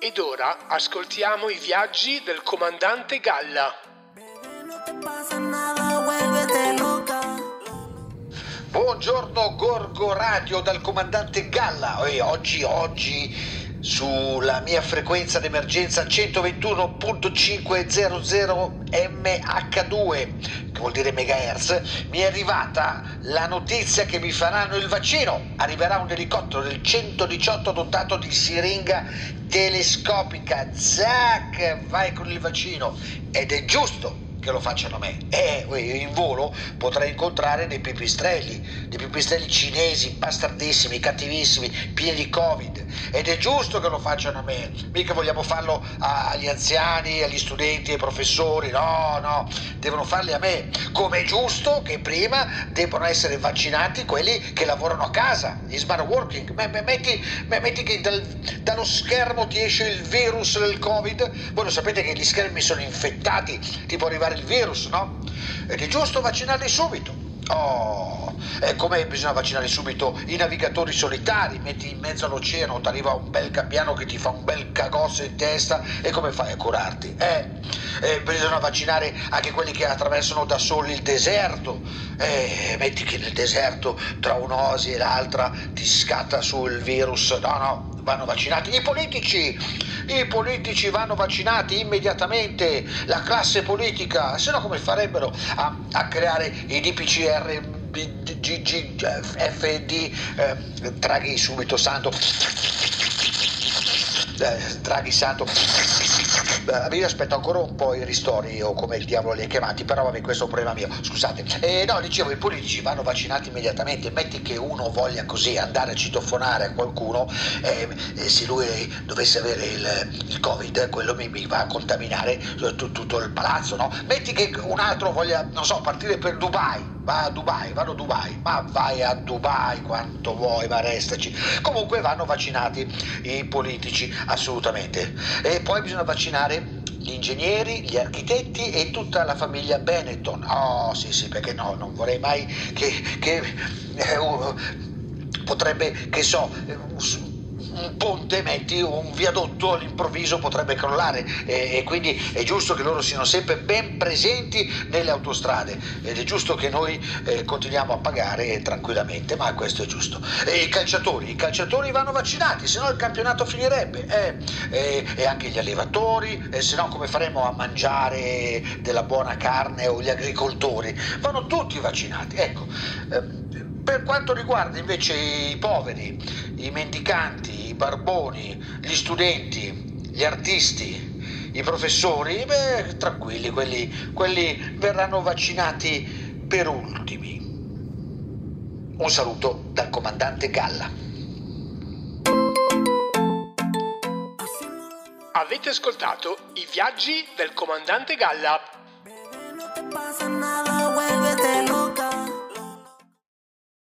Ed ora ascoltiamo i viaggi del comandante Galla. Buongiorno Gorgo Radio dal comandante Galla e oggi, oggi sulla mia frequenza d'emergenza 121.500 MH2 che vuol dire megahertz mi è arrivata la notizia che mi faranno il vaccino arriverà un elicottero del 118 dotato di siringa telescopica zac vai con il vaccino ed è giusto che lo facciano a me. Eh, in volo potrei incontrare dei pipistrelli, dei pipistrelli cinesi, bastardissimi, cattivissimi, pieni di Covid. Ed è giusto che lo facciano a me. Mica vogliamo farlo agli anziani, agli studenti, ai professori. No, no, devono farli a me. Come è giusto che prima debbano essere vaccinati quelli che lavorano a casa, gli smart working. Metti, metti che dal, dallo schermo ti esce il virus del Covid. Voi lo sapete che gli schermi sono infettati, tipo arrivare il virus, no? Ed è giusto vaccinarli subito. Oh, e come bisogna vaccinare subito i navigatori solitari? Metti in mezzo all'oceano, ti arriva un bel gabbiano che ti fa un bel cagosso in testa e come fai a curarti? Eh, eh, bisogna vaccinare anche quelli che attraversano da soli il deserto. Eh, metti che nel deserto tra un'osi e l'altra ti scatta sul virus. No, no, vanno vaccinati. I politici, i politici vanno vaccinati immediatamente, la classe politica, se no come farebbero a, a creare i DPCR? GGFD, eh, Draghi subito santo, eh, Draghi santo, io aspetto ancora un po' i ristori o come il diavolo li ha chiamati, però vabbè questo è un problema mio, scusate. Eh, no, dicevo, i politici vanno vaccinati immediatamente, metti che uno voglia così andare a citofonare a qualcuno, eh, se lui dovesse avere il, il covid, quello mi, mi, va a contaminare tutto il palazzo, no? Metti che un altro voglia, non so, partire per Dubai, va a Dubai, vado a Dubai, ma vai a Dubai quanto vuoi, ma restaci. Comunque vanno vaccinati i politici, assolutamente. E poi bisogna vaccinare gli ingegneri, gli architetti e tutta la famiglia Benetton. Oh sì sì, perché no, non vorrei mai che, che eh, uh, potrebbe, che so, uh, un ponte, metti un viadotto all'improvviso potrebbe crollare e, e, quindi è giusto che loro siano sempre ben presenti nelle autostrade ed è giusto che noi eh, continuiamo a pagare tranquillamente, ma questo è giusto. E i calciatori, i calciatori vanno vaccinati, se no il campionato finirebbe eh, e, e, anche gli allevatori, se no come faremo a mangiare della buona carne o gli agricoltori? Vanno tutti vaccinati. Ecco, eh, per quanto riguarda invece i poveri, i mendicanti, barboni, gli studenti, gli artisti, i professori, beh, tranquilli, quelli, quelli verranno vaccinati per ultimi. Un saluto dal comandante Galla. Avete ascoltato i viaggi del comandante Galla.